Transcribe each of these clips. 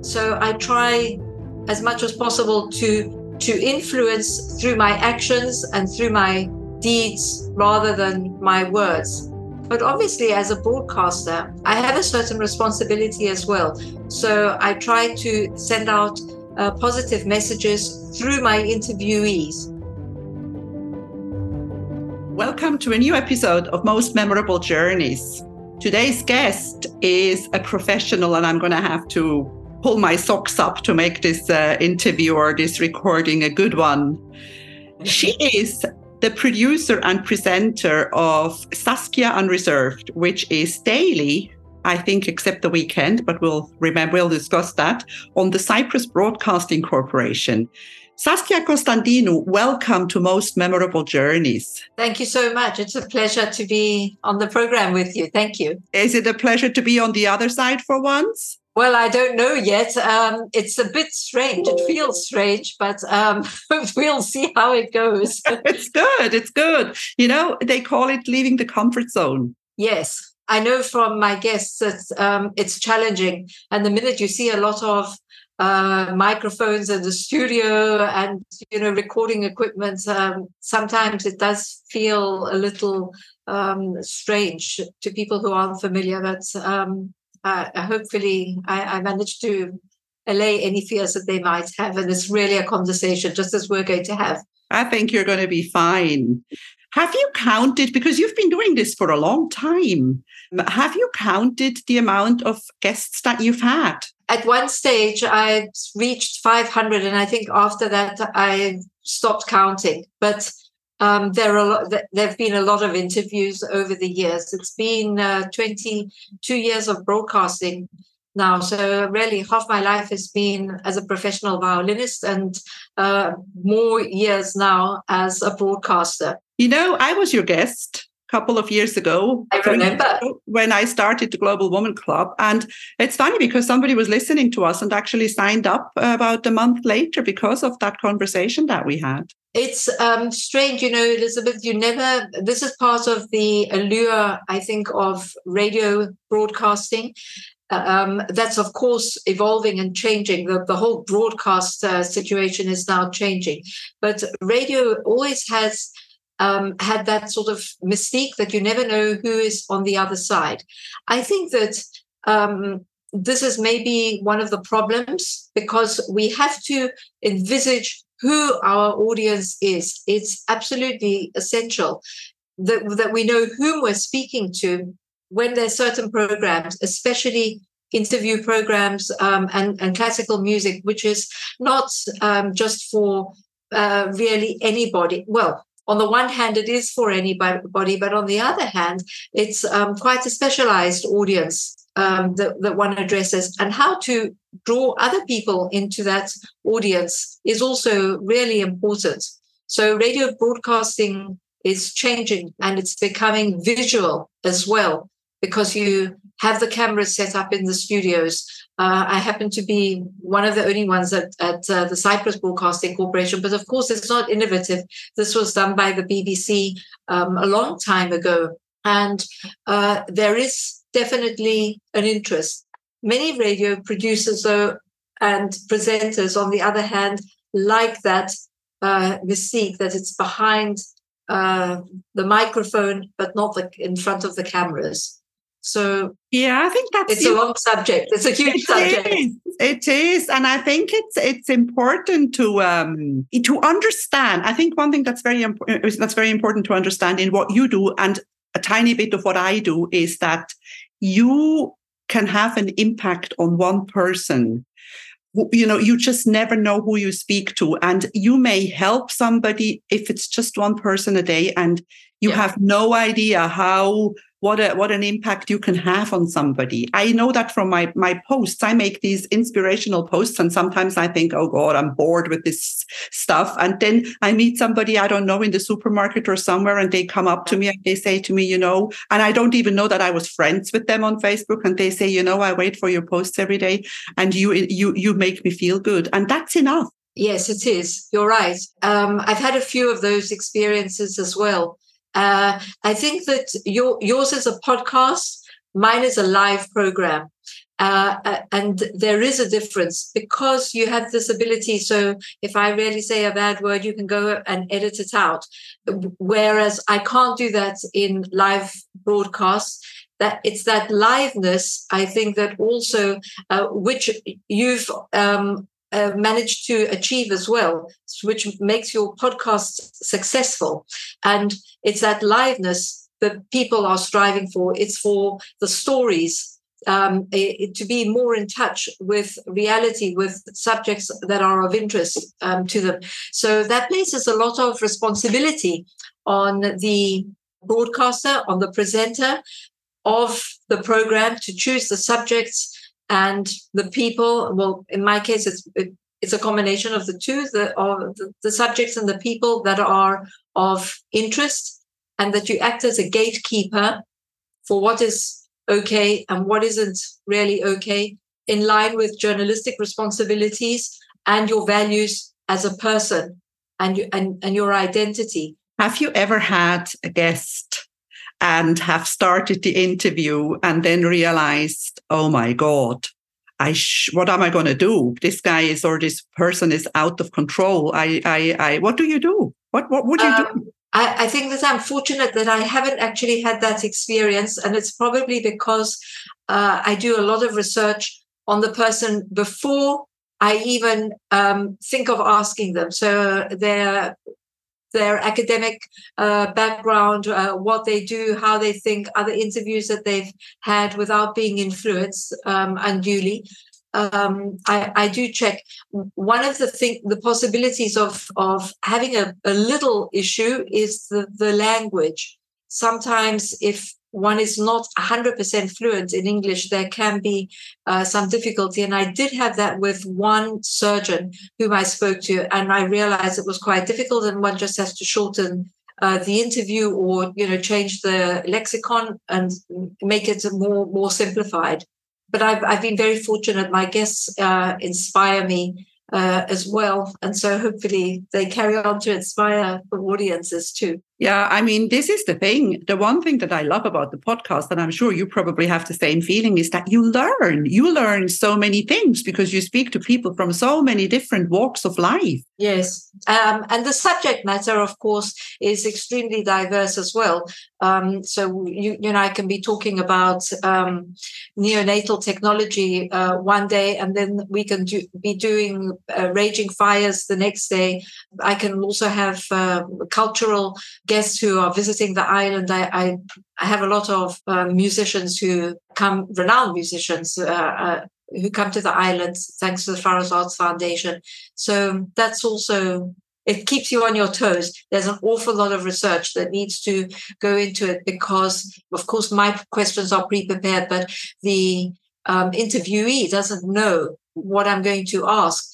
So I try as much as possible to to influence through my actions and through my deeds rather than my words. But obviously, as a broadcaster, I have a certain responsibility as well. So I try to send out uh, positive messages through my interviewees. Welcome to a new episode of Most Memorable Journeys. Today's guest is a professional, and I'm going to have to pull my socks up to make this uh, interview or this recording a good one. She is the producer and presenter of Saskia Unreserved, which is daily, I think, except the weekend, but we'll remember, we'll discuss that on the Cyprus Broadcasting Corporation. Saskia Constantinou, welcome to Most Memorable Journeys. Thank you so much. It's a pleasure to be on the program with you. Thank you. Is it a pleasure to be on the other side for once? Well, I don't know yet. Um, it's a bit strange. It feels strange, but um, we'll see how it goes. it's good. It's good. You know, they call it leaving the comfort zone. Yes. I know from my guests that um, it's challenging. And the minute you see a lot of uh, microphones in the studio and you know recording equipment, um, sometimes it does feel a little um, strange to people who aren't familiar. But um, uh, hopefully I, I managed to allay any fears that they might have. And it's really a conversation, just as we're going to have. I think you're going to be fine. Have you counted, because you've been doing this for a long time, have you counted the amount of guests that you've had? At one stage, I reached 500, and I think after that, I stopped counting. But um, there are there have been a lot of interviews over the years. It's been uh, 22 years of broadcasting now, so really half my life has been as a professional violinist, and uh, more years now as a broadcaster. You know, I was your guest couple of years ago. I remember when I started the Global Woman Club, and it's funny because somebody was listening to us and actually signed up about a month later because of that conversation that we had. It's um, strange, you know, Elizabeth. You never. This is part of the allure, I think, of radio broadcasting. Uh, um, that's of course evolving and changing. The, the whole broadcast uh, situation is now changing, but radio always has um, had that sort of mystique that you never know who is on the other side. I think that um, this is maybe one of the problems because we have to envisage who our audience is. It's absolutely essential that, that we know whom we're speaking to when there's certain programs, especially interview programs um, and, and classical music, which is not um, just for uh, really anybody. Well, on the one hand, it is for anybody, but on the other hand, it's um, quite a specialized audience um, that, that one addresses. And how to draw other people into that audience is also really important. So, radio broadcasting is changing and it's becoming visual as well because you have the cameras set up in the studios. Uh, I happen to be one of the only ones at, at uh, the Cyprus Broadcasting Corporation, but of course, it's not innovative. This was done by the BBC um, a long time ago. And uh, there is definitely an interest. Many radio producers, though, and presenters, on the other hand, like that uh, mystique that it's behind uh, the microphone, but not the, in front of the cameras. So yeah, I think that's it's a long subject. It's a huge it subject. Is. It is, and I think it's it's important to um to understand. I think one thing that's very important that's very important to understand in what you do, and a tiny bit of what I do is that you can have an impact on one person you know you just never know who you speak to and you may help somebody if it's just one person a day and you yeah. have no idea how what a what an impact you can have on somebody. I know that from my my posts. I make these inspirational posts and sometimes i think oh god i'm bored with this stuff. And then i meet somebody i don't know in the supermarket or somewhere and they come up to me and they say to me you know and i don't even know that i was friends with them on facebook and they say you know i wait for your posts every day and you you you make me feel good. And that's enough. Yes it is. You're right. Um, i've had a few of those experiences as well uh, I think that your, yours is a podcast, mine is a live program. Uh, uh, and there is a difference because you have this ability. So if I really say a bad word, you can go and edit it out. Whereas I can't do that in live broadcasts. That it's that liveness, I think, that also uh, which you've um, uh, managed to achieve as well, which makes your podcast successful. And it's that liveness that people are striving for. It's for the stories um, it, to be more in touch with reality, with subjects that are of interest um, to them. So that places a lot of responsibility on the broadcaster, on the presenter of the program to choose the subjects and the people. Well, in my case, it's it, it's a combination of the two: the, of the, the subjects and the people that are of interest, and that you act as a gatekeeper for what is okay and what isn't really okay in line with journalistic responsibilities and your values as a person and, you, and, and your identity. Have you ever had a guest and have started the interview and then realized, oh my God, I sh- what am I going to do? This guy is or this person is out of control. I, I, I. What do you do? What, what would you um, do? I, I think that I'm fortunate that I haven't actually had that experience. And it's probably because uh, I do a lot of research on the person before I even um, think of asking them. So their their academic uh, background, uh, what they do, how they think, other interviews that they've had without being influenced um, unduly um, I, I, do check. One of the thing, the possibilities of of having a, a little issue is the the language. Sometimes, if one is not 100% fluent in English, there can be uh, some difficulty. And I did have that with one surgeon whom I spoke to, and I realized it was quite difficult, and one just has to shorten uh, the interview or you know change the lexicon and make it more more simplified but I've, I've been very fortunate. My guests uh, inspire me uh, as well. And so hopefully they carry on to inspire the audiences too. Yeah, I mean, this is the thing. The one thing that I love about the podcast, and I'm sure you probably have the same feeling, is that you learn. You learn so many things because you speak to people from so many different walks of life. Yes. Um, and the subject matter, of course, is extremely diverse as well. Um, so you, you know, I can be talking about um, neonatal technology uh, one day, and then we can do, be doing uh, raging fires the next day. I can also have uh, cultural guests who are visiting the island. I, I, I have a lot of uh, musicians who come, renowned musicians uh, uh, who come to the island thanks to the Pharos Arts Foundation. So that's also it keeps you on your toes. There's an awful lot of research that needs to go into it because, of course, my questions are pre-prepared, but the um, interviewee doesn't know what I'm going to ask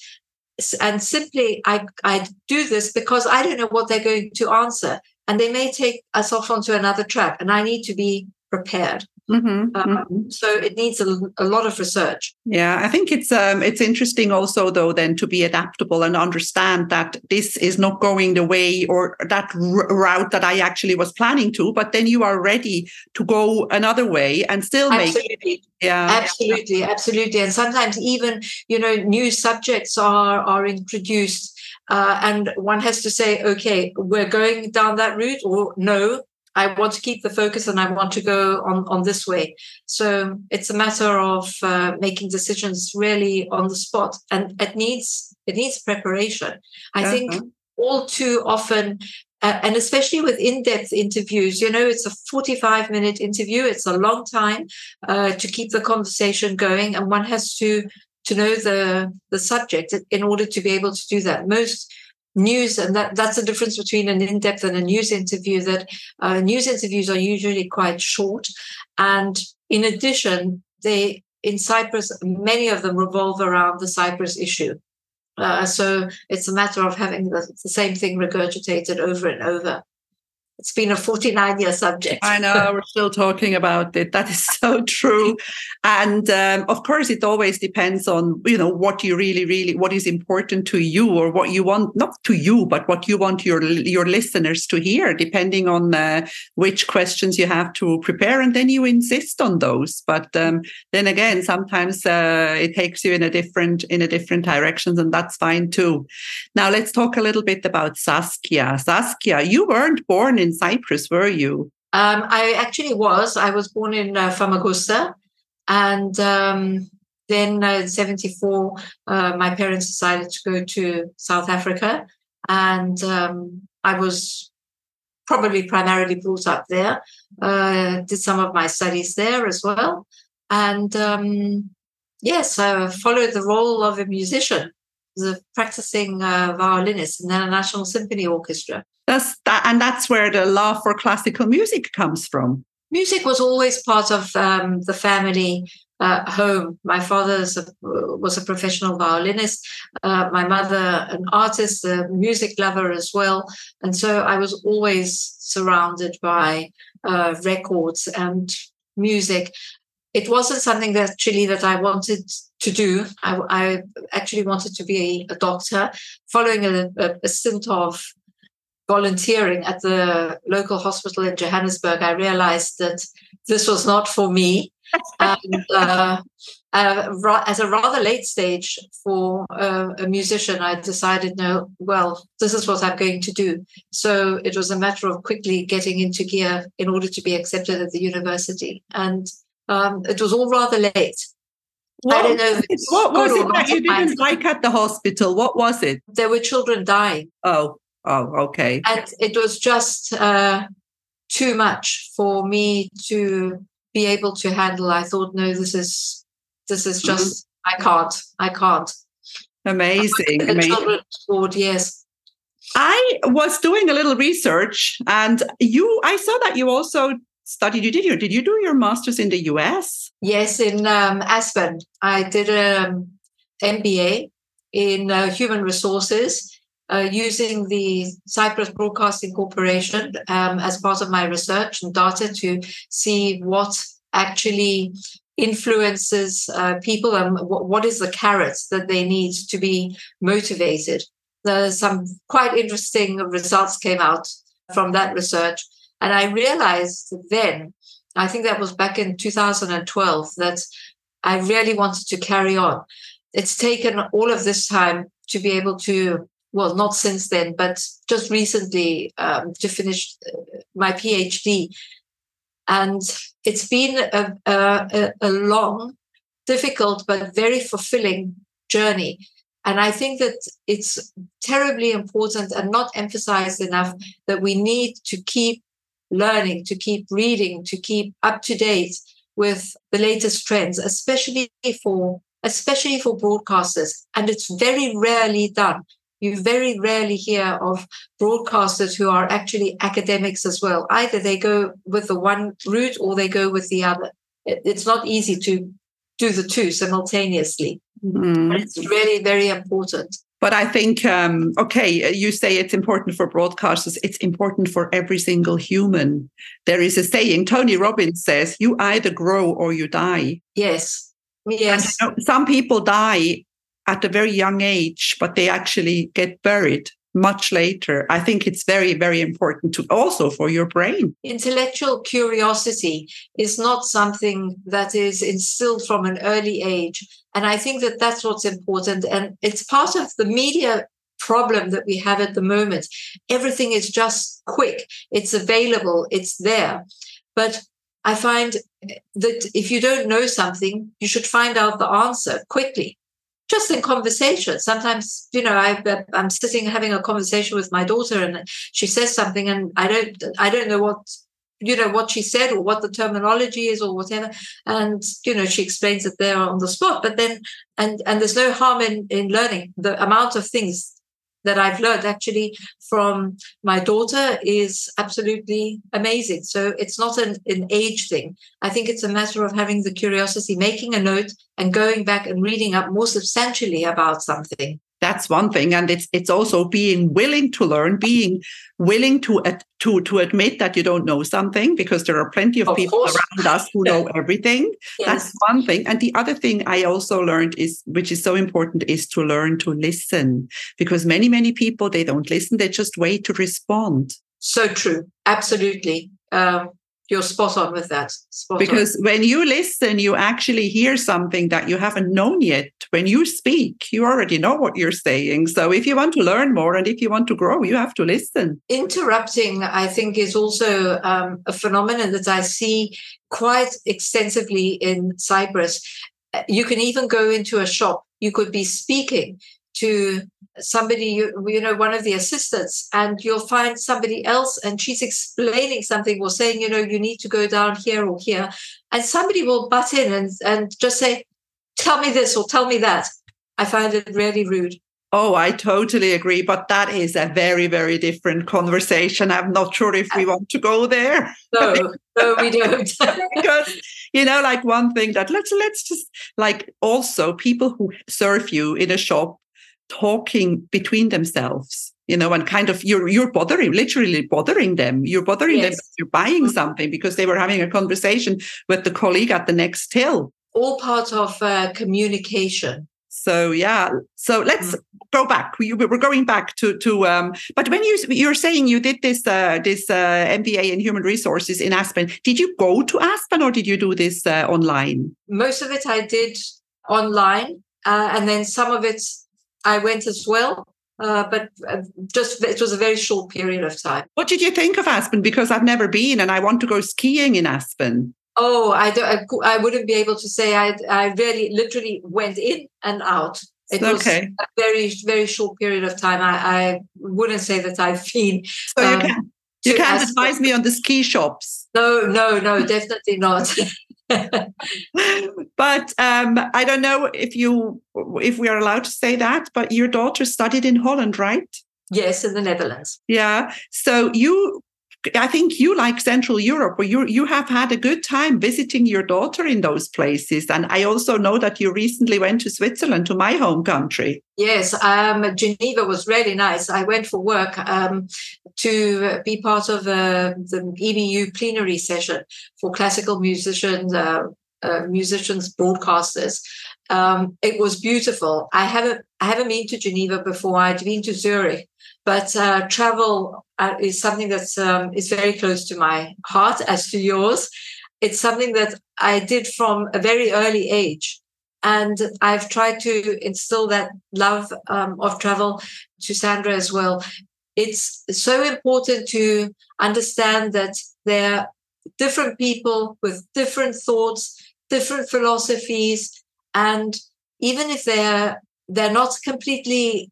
and simply I, I do this because I don't know what they're going to answer and they may take us off onto another track and i need to be prepared. Mm-hmm, um, mm-hmm. so it needs a, a, lot of research. Yeah i think it's um, it's interesting also though then to be adaptable and understand that this is not going the way or that r- route that i actually was planning to but then you are ready to go another way and still make absolutely. yeah. Absolutely absolutely. And sometimes even you know new subjects are are introduced uh, and one has to say, okay, we're going down that route, or no, I want to keep the focus and I want to go on, on this way. So it's a matter of uh, making decisions really on the spot, and it needs it needs preparation. I uh-huh. think all too often. Uh, and especially with in-depth interviews, you know, it's a 45 minute interview. It's a long time uh, to keep the conversation going. And one has to to know the the subject in order to be able to do that. Most news and that that's the difference between an in-depth and a news interview that uh, news interviews are usually quite short. And in addition they in cyprus many of them revolve around the cyprus issue. Uh, so it's a matter of having the, the, same thing regurgitated over and over it's been a 49 year subject. I know we're still talking about it. That is so true. And um, of course, it always depends on, you know, what you really, really, what is important to you or what you want, not to you, but what you want your, your listeners to hear, depending on uh, which questions you have to prepare. And then you insist on those. But um, then again, sometimes uh, it takes you in a different, in a different directions and that's fine too. Now let's talk a little bit about Saskia. Saskia, you weren't born in Cyprus, were you? Um, I actually was. I was born in uh, Famagusta, and um, then uh, in '74, uh, my parents decided to go to South Africa, and um, I was probably primarily brought up there. Uh, did some of my studies there as well, and um, yes, I followed the role of a musician the practicing uh, violinist in the National Symphony Orchestra. That's that, and that's where the love for classical music comes from. Music was always part of um, the family uh, home. My father was a professional violinist, uh, my mother an artist, a music lover as well, and so I was always surrounded by uh, records and music it wasn't something that actually that I wanted to do. I, I actually wanted to be a, doctor. Following a, a, a, stint of volunteering at the local hospital in Johannesburg, I realized that this was not for me. and uh, uh, at a rather late stage for uh, a musician, I decided, no, well, this is what I'm going to do. So it was a matter of quickly getting into gear in order to be accepted at the university. And um, it was all rather late. What, I don't know what was it that you didn't like at the hospital? What was it? There were children dying. Oh, oh, okay. And it was just uh, too much for me to be able to handle. I thought, no, this is this is mm-hmm. just mm-hmm. I can't, I can't. Amazing, the amazing. Children's yes. I was doing a little research, and you, I saw that you also studied you did you did you do your masters in the us yes in um, aspen. I did an mba in uh, human resources uh, using the cyprus broadcasting corporation um, as part of my research and data to see what actually influences uh, people and w- what is the carrot that they need to be motivated. Some quite interesting results came out from that research and I realized then, I think that was back in 2012, that I really wanted to carry on. It's taken all of this time to be able to, well, not since then, but just recently um, to finish uh, my PhD. And it's been a, a, a long, difficult, but very fulfilling journey. And I think that it's terribly important and not emphasized enough that we need to keep learning, to keep reading, to keep up to date with the latest trends, especially for especially for broadcasters. And it's very rarely done. You very rarely hear of broadcasters who are actually academics as well. Either they go with the one route or they go with the other. It's not easy to do the two simultaneously. Mm. It's really very important. But I think, um, okay, you say it's important for broadcasters. It's important for every single human. There is a saying, Tony Robbins says, you either grow or you die. Yes. Yes. And, you know, some people die at a very young age, but they actually get buried much later. I think it's very, very important to also for your brain. Intellectual curiosity is not something that is instilled from an early age. And I think that that's what's important. And it's part of the media problem that we have at the moment. Everything is just quick, it's available, it's there. But I find that if you don't know something, you should find out the answer quickly just in conversation. Sometimes, you know, I, I'm sitting having a conversation with my daughter, and she says something, and I don't, I don't know what, you know, what she said or what the terminology is or whatever, and you know, she explains it there on the spot. But then, and and there's no harm in in learning the amount of things that I've learned actually from my daughter is absolutely amazing. So it's not an, an age thing. I think it's a matter of having the curiosity, making a note, and going back and reading up more substantially about something. That's one thing. And it's it's also being willing to learn being willing to to to admit that you don't know something because there are plenty of, of people course. around us who know everything. Yes. that's one thing. And the other thing i also learned is which is so important is to learn to listen because many many people they don't listen. They just wait to respond. So true. Absolutely. Um, you're spot on with that. Spot because on. when you listen, you actually hear something that you haven't known yet. When you speak, you already know what you're saying. So if you want to learn more and if you want to grow, you have to listen. Interrupting, I think, is also um, a phenomenon that I see quite extensively in Cyprus. You can even go into a shop, you could be speaking to somebody you, you know one of the assistants and you'll find somebody else and she's explaining something or saying you know you need to go down here or here and somebody will butt in and and just say tell me this or tell me that i find it really rude Oh, I totally agree. But that is a very, very different conversation. I'm not sure if we want to go there. No, no, we don't. because, you know, like one thing that let's let's just like also people who serve you in a shop talking between themselves you know and kind of you're you're bothering literally bothering them. You're bothering yes. them you're buying something because they were having a conversation with the colleague at the next till. All part of uh, communication. So yeah. So let's mm-hmm. go back. We, we're going back to to um but when you you're saying you did this uh this uh mba in human resources in aspen did you go to aspen or did you do this uh, online? Most of it i did online uh, and then some of it I went as well. Uh, but uh, just it was a very short period of time. What did you think of Aspen? Because I've never been, and I want to go skiing in Aspen. Oh, I don't, I, I wouldn't be able to say. I I really literally went in and out. It okay. was a very very short period of time. I, I wouldn't say that I've been. So um, you can you can't advise me on the ski shops. No, no, no, definitely not. but um, I don't know if you if we are allowed to say that, but your daughter studied in Holland, right? Yes, in the Netherlands. Yeah. So you I think you like Central Europe, where you you have had a good time visiting your daughter in those places. And I also know that you recently went to Switzerland, to my home country. Yes, um, Geneva was really nice. I went for work um, to be part of uh, the EBU plenary session for classical musicians, uh, uh, musicians, broadcasters. Um, it was beautiful. I haven't I haven't been to Geneva before. I'd been to Zurich, but uh, travel uh, is something that's um, is very close to my heart as to yours. It's something that I did from a very early age. And I've tried to instill that love um, of travel to Sandra as well. It's so important to understand that there are different people with different thoughts, different philosophies, and even if they're they're not completely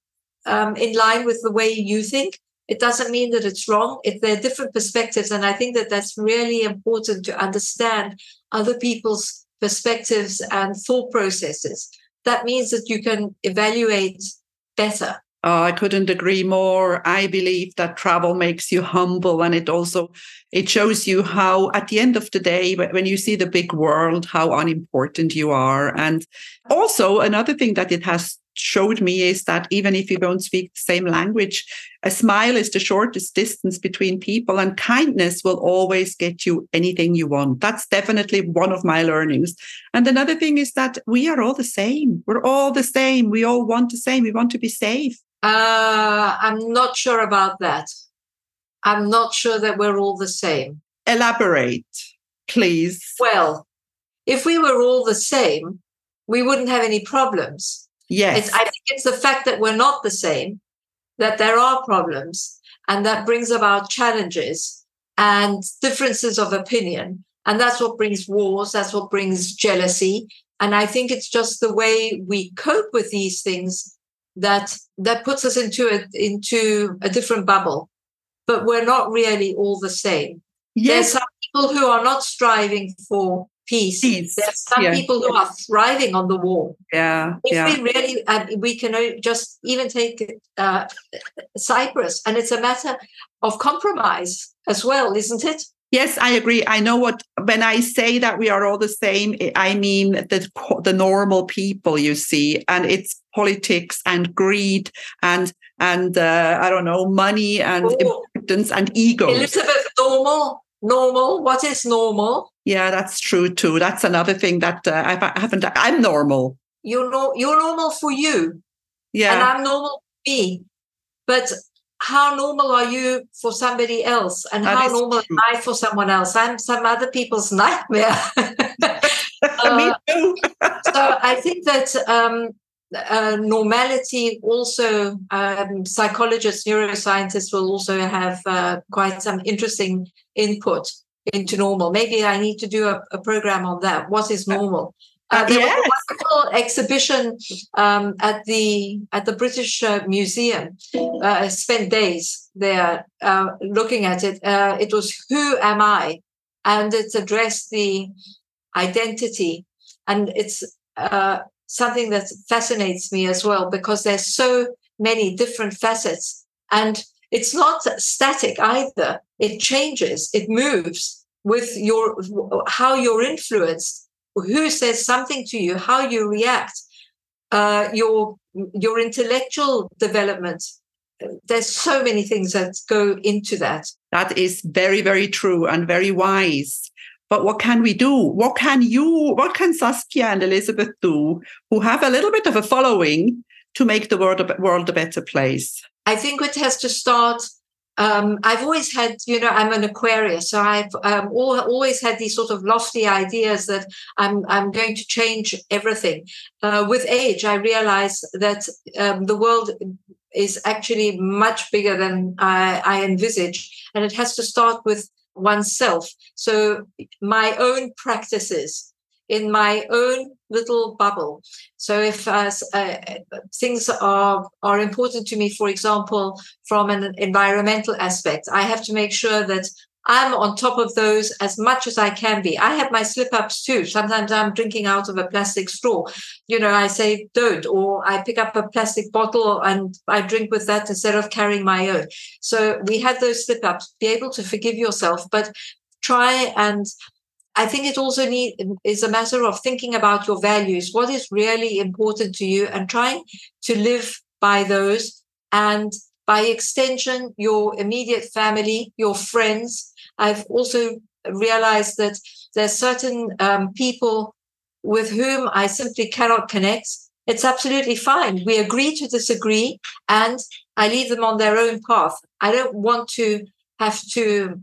um, in line with the way you think, it doesn't mean that it's wrong. If there are different perspectives, and I think that that's really important to understand other people's perspectives and thought processes. That means that you can evaluate better. Oh, I couldn't agree more. I believe that travel makes you humble and it also it shows you how at the end of the day when you see the big world how unimportant you are and also another thing that it has showed me is that even if you don't speak the same language, a smile is the shortest distance between people, and kindness will always get you anything you want. That's definitely one of my learnings. And another thing is that we are all the same. We're all the same. We all want the same. We want to be safe. Uh, I'm not sure about that. I'm not sure that we're all the same. Elaborate, please. Well, if we were all the same, we wouldn't have any problems Yes. It's, I think it's the fact that we're not the same, that there are problems, and that brings about challenges and differences of opinion. And that's what brings wars, that's what brings jealousy. And I think it's just the way we cope with these things that that puts us into a into a different bubble. But we're not really all the same. Yes. There's some people who are not striving for peace. peace. There's some yeah. people who are thriving on the war. Yeah. If yeah. we really, uh, we can just even take uh, Cyprus, and it's a matter of compromise as well, isn't it? Yes, I agree. I know what when I say that we are all the same, I mean the the normal people you see, and it's politics and greed and and uh, I don't know money and oh. importance and ego. Elizabeth, normal, normal. What is normal? Yeah, that's true too. That's another thing that uh, I haven't. I'm normal. You're no, you're normal for you. Yeah, and I'm normal for me. But how normal are you for somebody else and that how normal true. am i for someone else i'm some other people's nightmare uh, me too so i think that um, uh, normality also um, psychologists neuroscientists will also have uh, quite some interesting input into normal maybe i need to do a, a program on that what is normal uh, there yes. was a wonderful exhibition um, at the at the British uh, Museum. Uh, I spent days there uh, looking at it. Uh, it was "Who Am I?" and it addressed the identity, and it's uh, something that fascinates me as well because there's so many different facets, and it's not static either. It changes, it moves with your how you're influenced who says something to you, how you react, uh, your your intellectual development. There's so many things that go into that. That is very, very true and very wise. But what can we do? What can you, what can Saskia and Elizabeth do who have a little bit of a following to make the world a, world a better place? I think it has to start um, I've always had, you know, I'm an Aquarius, so I've um, all, always had these sort of lofty ideas that I'm I'm going to change everything. Uh, with age, I realize that um, the world is actually much bigger than I, I envisage, and it has to start with oneself. So my own practices in my own little bubble. So if uh, uh, things are are important to me, for example, from an environmental aspect, I have to make sure that I'm on top of those as much as I can be. I have my slip ups too. Sometimes I'm drinking out of a plastic straw. You know, I say don't, or I pick up a plastic bottle and I drink with that instead of carrying my own. So we have those slip ups. Be able to forgive yourself, but try and I think it also need, is a matter of thinking about your values, what is really important to you, and trying to live by those. And by extension, your immediate family, your friends. I've also realized that there's certain um, people with whom I simply cannot connect. It's absolutely fine. We agree to disagree, and I leave them on their own path. I don't want to have to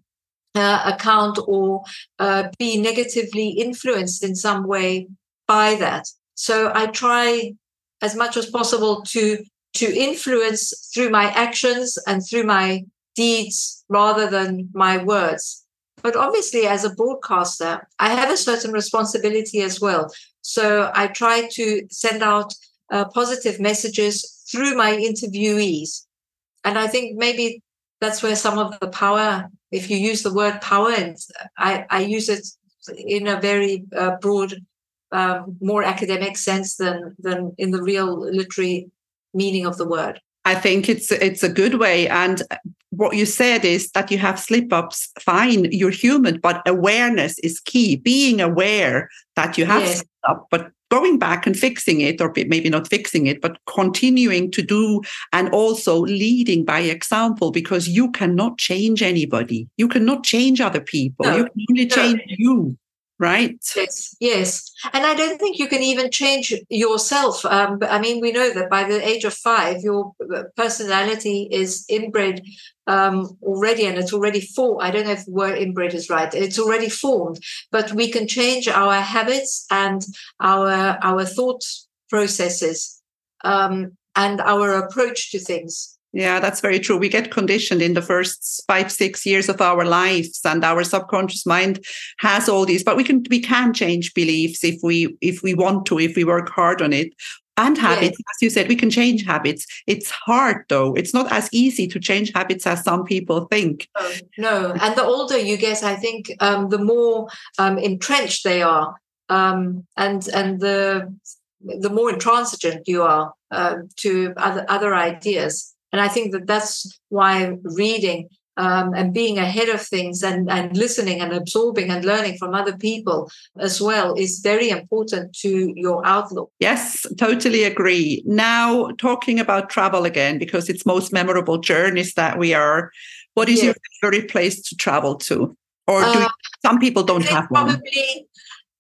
uh, account or uh, be negatively influenced in some way by that. So I try as much as possible to to influence through my actions and through my deeds rather than my words. But obviously, as a broadcaster, I have a certain responsibility as well. So I try to send out uh, positive messages through my interviewees. And I think maybe that's where some of the power if you use the word power, and I, I use it in a very uh, broad, um, more academic sense than than in the real literary meaning of the word. I think it's it's a good way. And what you said is that you have slip ups. Fine, you're human, but awareness is key. Being aware that you have yes. Up, but going back and fixing it, or maybe not fixing it, but continuing to do and also leading by example because you cannot change anybody. You cannot change other people. No, you can only no. change you right? Yes, yes. And I don't think you can even change yourself. Um, I mean, we know that by the age of five, your uh, personality is inbred um, already, and it's already formed. I don't know if the word inbred is right. It's already formed, but we can change our habits and our our thought processes um, and our approach to things. Yeah, that's very true. We get conditioned in the first five, six years of our lives, and our subconscious mind has all these. But we can we can change beliefs if we if we want to, if we work hard on it. And habits, yes. as you said, we can change habits. It's hard though. It's not as easy to change habits as some people think. No, no. and the older you get, I think um, the more um, entrenched they are, um, and and the the more intransigent you are uh, to other other ideas. And I think that that's why reading um, and being ahead of things and, and listening and absorbing and learning from other people as well is very important to your outlook. Yes, totally agree. Now, talking about travel again, because it's most memorable journeys that we are, what is yes. your favorite place to travel to? Or do uh, some people don't have probably, one? Probably,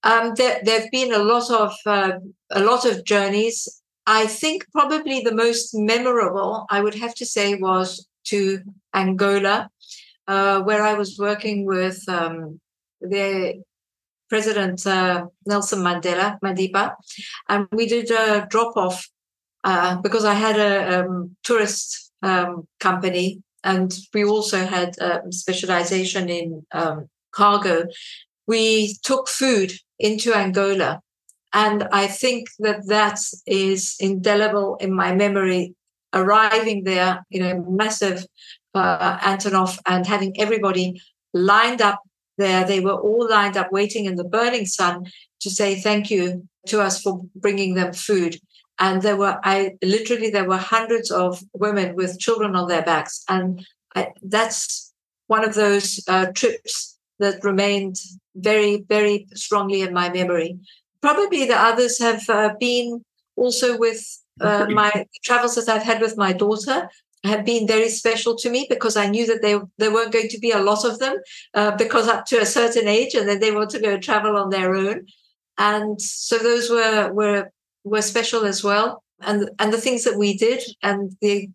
um, there, there have been a lot of uh, a lot of journeys. I think probably the most memorable, I would have to say, was to Angola, uh, where I was working with um, the President uh, Nelson Mandela, Madiba, and we did a drop off uh, because I had a um, tourist um, company and we also had um, specialization in um, cargo. We took food into Angola. And I think that that is indelible in my memory arriving there in a massive uh, Antonov and having everybody lined up there. They were all lined up waiting in the burning sun to say thank you to us for bringing them food. And there were, I literally, there were hundreds of women with children on their backs. And I, that's one of those uh, trips that remained very, very strongly in my memory. Probably the others have uh, been also with uh, my travels that I've had with my daughter have been very special to me because I knew that they there weren't going to be a lot of them uh, because up to a certain age and then they want to go travel on their own, and so those were were were special as well. And and the things that we did and the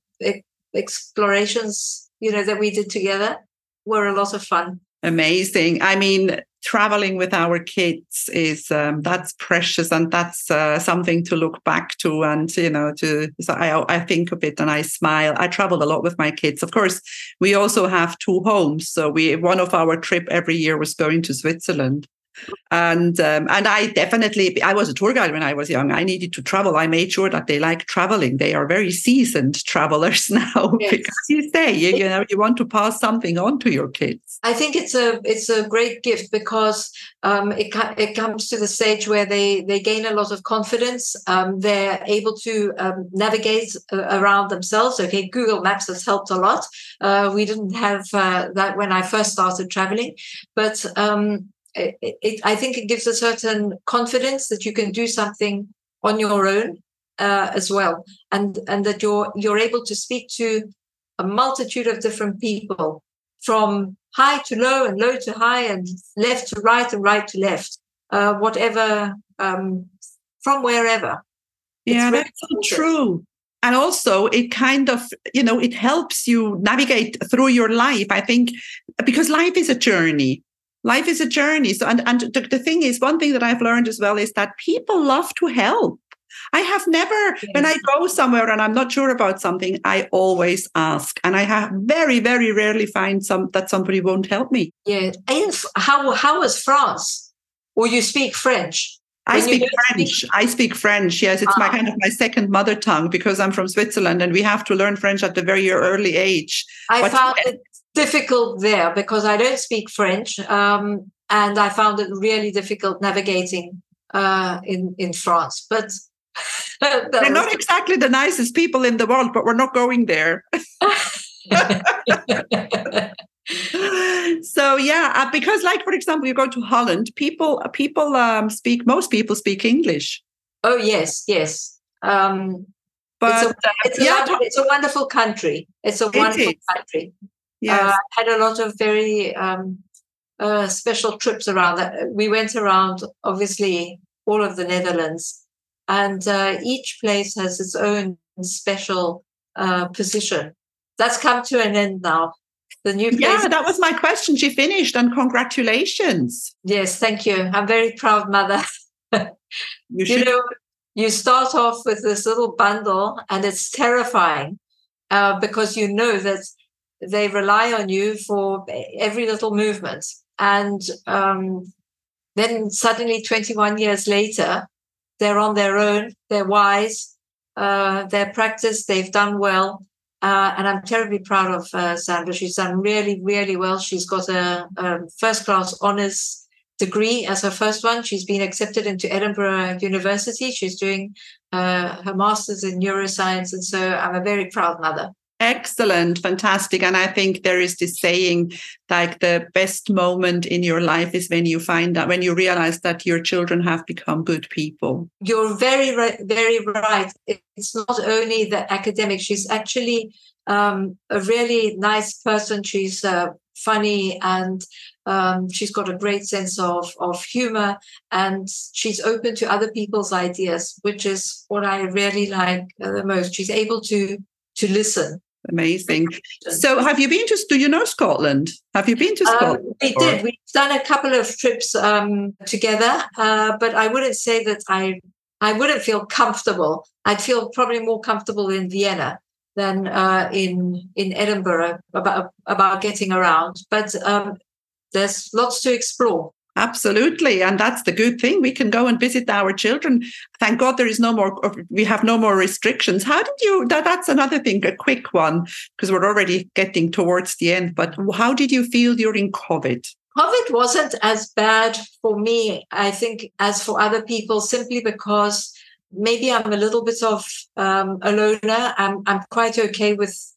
explorations you know that we did together were a lot of fun. Amazing. I mean, traveling with our kids is um, that's precious and that's uh, something to look back to and you know to so I, I think of it and i smile. I travel a lot with my kids. Of course we also have two homes. So we one of our trip every year was going to switzerland and um, and I definitely I was a tour guide when I was young. I needed to travel. I made sure that they like traveling. They are very seasoned travelers now yes. because you say you, you know you want to pass something on to your kids. I think it's a it's a great gift because um, it it comes to the stage where they they gain a lot of confidence. Um, they're able to um, navigate uh, around themselves. Okay, Google Maps has helped a lot. Uh, we didn't have uh, that when I first started traveling, but um, it, it, I think it gives a certain confidence that you can do something on your own uh, as well, and and that you're you're able to speak to a multitude of different people from high to low and low to high and left to right and right to left, uh, whatever um, from wherever. Yeah, that's so true. And also it kind of you know it helps you navigate through your life i think because life is a journey life is a journey. So, and, and the, the thing is, one thing that I've learned as well is that people love to help. I have never, yes. when I go somewhere and I'm not sure about something, I always ask, and I have very, very rarely find some that somebody won't help me. Yeah, and how how was France? Or you speak French? I speak French. Speak- I speak French. Yes, it's my ah. kind of my second mother tongue because I'm from Switzerland and we have to learn French at a very early age. I but found it difficult there because I don't speak French, um, and I found it really difficult navigating uh, in in France. But they're not exactly the nicest people in the world, but we're not going there. so yeah, uh, because like for example, you go to Holland, people people um, speak most people speak English. Oh yes, yes. Um, but it's a, it's, a yeah, it's a wonderful country. It's a wonderful country. Yeah, uh, had a lot of very um, uh, special trips around. That we went around, obviously, all of the Netherlands, and uh, each place has its own special uh, position. That's come to an end now. The new place. Yeah, that was my question. She finished, and congratulations. Yes, thank you. I'm very proud mother. you, you know, you start off with this little bundle, and it's terrifying uh, because you know that they rely on you for every little movement. And um, then suddenly, 21 years later, they're on their own, they're wise, uh, they're practiced, they've done well. Uh, and I'm terribly proud of uh, Sandra. She's done really, really well. She's got a, a first class honors degree as her first one. She's been accepted into Edinburgh University. She's doing uh, her master's in neuroscience. And so I'm a very proud mother. Excellent, fantastic. And I think there is this saying like the best moment in your life is when you find that when you realize that your children have become good people. You're very, very right. It's not only the academic, she's actually um, a really nice person. She's uh, funny and um, she's got a great sense of, of humor and she's open to other people's ideas, which is what I really like the most. She's able to to listen Amazing. So, have you been to? Do you know Scotland? Have you been to um, Scotland? Um, we or? did. We've done a couple of trips um, together, uh, but I wouldn't say that I. I wouldn't feel comfortable. I'd feel probably more comfortable in Vienna than uh, in in Edinburgh about about getting around. But um, there's lots to explore. Absolutely. And that's the good thing. We can go and visit our children. Thank God there is no more, we have no more restrictions. How did you, that, that's another thing, a quick one, because we're already getting towards the end. But how did you feel during COVID? COVID wasn't as bad for me, I think, as for other people, simply because maybe I'm a little bit of um, a loner. I'm, I'm quite okay with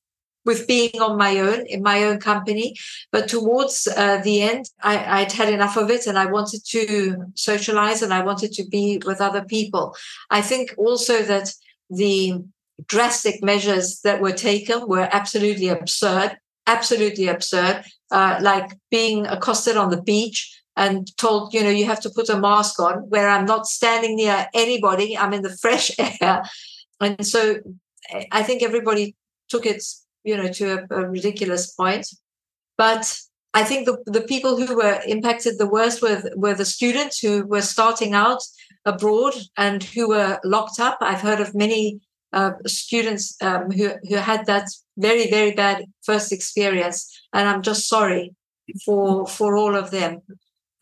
with being on my own in my own company. But towards uh, the end, I, would had enough of it and I wanted to socialize and I wanted to be with other people. I think also that the drastic measures that were taken were absolutely absurd, absolutely absurd, uh, like being accosted on the beach and told, you know, you have to put a mask on where I'm not standing near anybody, I'm in the fresh air. And so I think everybody took it you know, to a, a ridiculous point. But I think the, the people who were impacted the worst were, were the students who were starting out abroad and who were locked up. I've heard of many uh, students um, who, who had that very, very bad first experience. And I'm just sorry for, for all of them.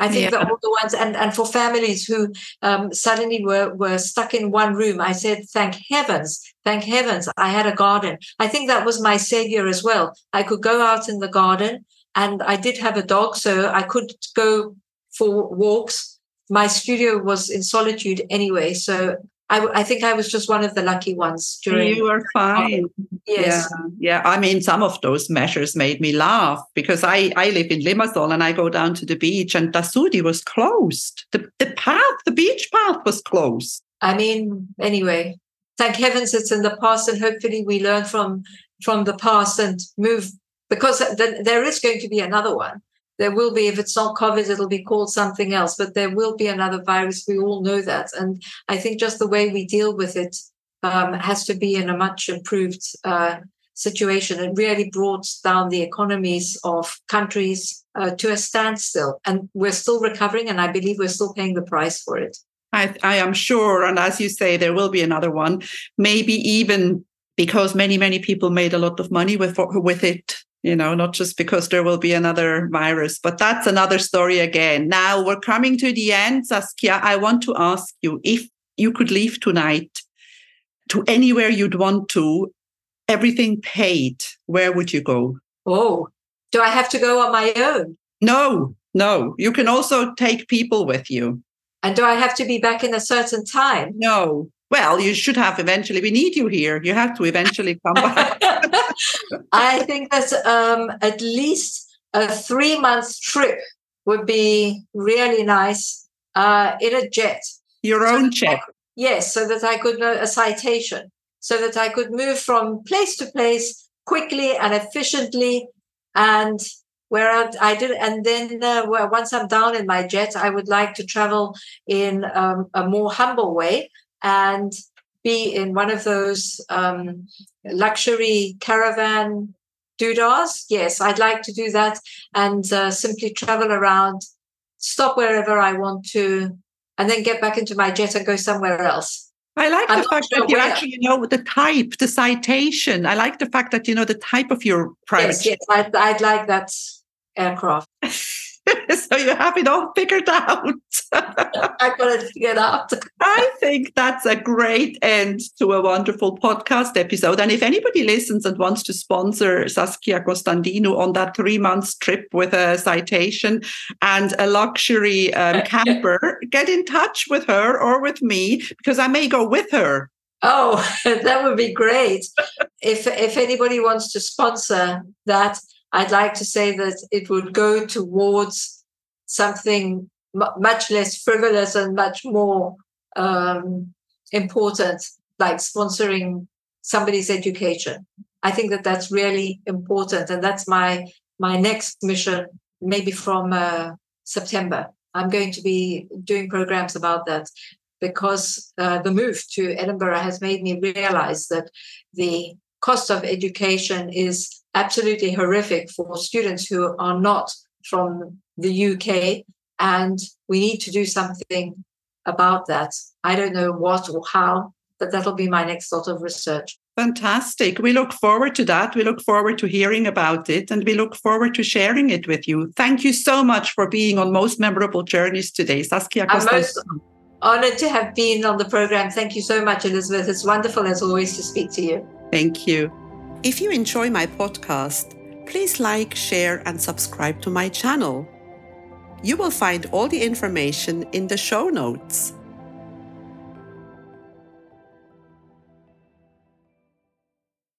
I think yeah. that all the ones and, and for families who um, suddenly were, were stuck in one room, I said, thank heavens, thank heavens, I had a garden. I think that was my savior as well. I could go out in the garden and I did have a dog, so I could go for walks. My studio was in solitude anyway, so I, I, think I was just one of the lucky ones during. You were fine. Oh, yes. Yeah. yeah. I mean, some of those measures made me laugh because I, I live in Limassol and I go down to the beach and Dasoudi was closed. The, the path, the beach path was closed. I mean, anyway, thank heavens it's in the past and hopefully we learn from from the past and move because there is going to be another one there will be if it's not covid it'll be called something else but there will be another virus. We all know that. And i think just the way we deal with it um, has to be in a much improved uh, situation. It really brought down the economies of countries uh, to a standstill. And we're still recovering and i believe we're still paying the price for it. I, I am sure and as you say there will be another one. Maybe even because many many people made a lot of money with with it you know, not just because there will be another virus, but that's another story again. Now we're coming to the end. Saskia, I want to ask you if you could leave tonight to anywhere you'd want to, everything paid, where would you go? Oh, do I have to go on my own? No, no. You can also take people with you. And do I have to be back in a certain time? No, well, you should have eventually. We need you here. You have to eventually come back. I think that um, at least a three month trip would be really nice uh, in a jet. Your own so jet? yes, so that I could know a citation, so that I could move from place to place quickly and efficiently and where I, I did, and then uh, once I'm down in my jet, I would like to travel in um, a more humble way and be in one of those um, luxury caravan doodahs. Yes, I'd like to do that and uh, simply travel around, stop wherever I want to, and then get back into my jet and go somewhere else. I like I'm the fact sure that you where. actually know the type, the citation. I like the fact that you know the type of your private. Yes, yes, I'd, I'd like that aircraft. so you have it all figured out. I got it figured out. I think that's a great end to a wonderful podcast episode. And if anybody listens and wants to sponsor Saskia Constantinou on that three months trip with a citation and a luxury um, camper, get in touch with her or with me because I may go with her. Oh, that would be great. if if anybody wants to sponsor that, I'd like to say that it would go towards something m- much less frivolous and much more um, important, like sponsoring somebody's education. I think that that's really important, and that's my my next mission. Maybe from uh, September, I'm going to be doing programs about that because uh, the move to Edinburgh has made me realize that the cost of education is absolutely horrific for students who are not from the UK, and we need to do something about that. I don't know what or how, but that'll be my next sort of research. Fantastic. We look forward to that. We look forward to hearing about it and we look forward to sharing it with you. Thank you so much for being on Most Memorable Journeys today, Saskia. I'm most honored to have been on the program. Thank you so much, Elizabeth. It's wonderful, as always, to speak to you. Thank you. If you enjoy my podcast, please like, share, and subscribe to my channel. You will find all the information in the show notes.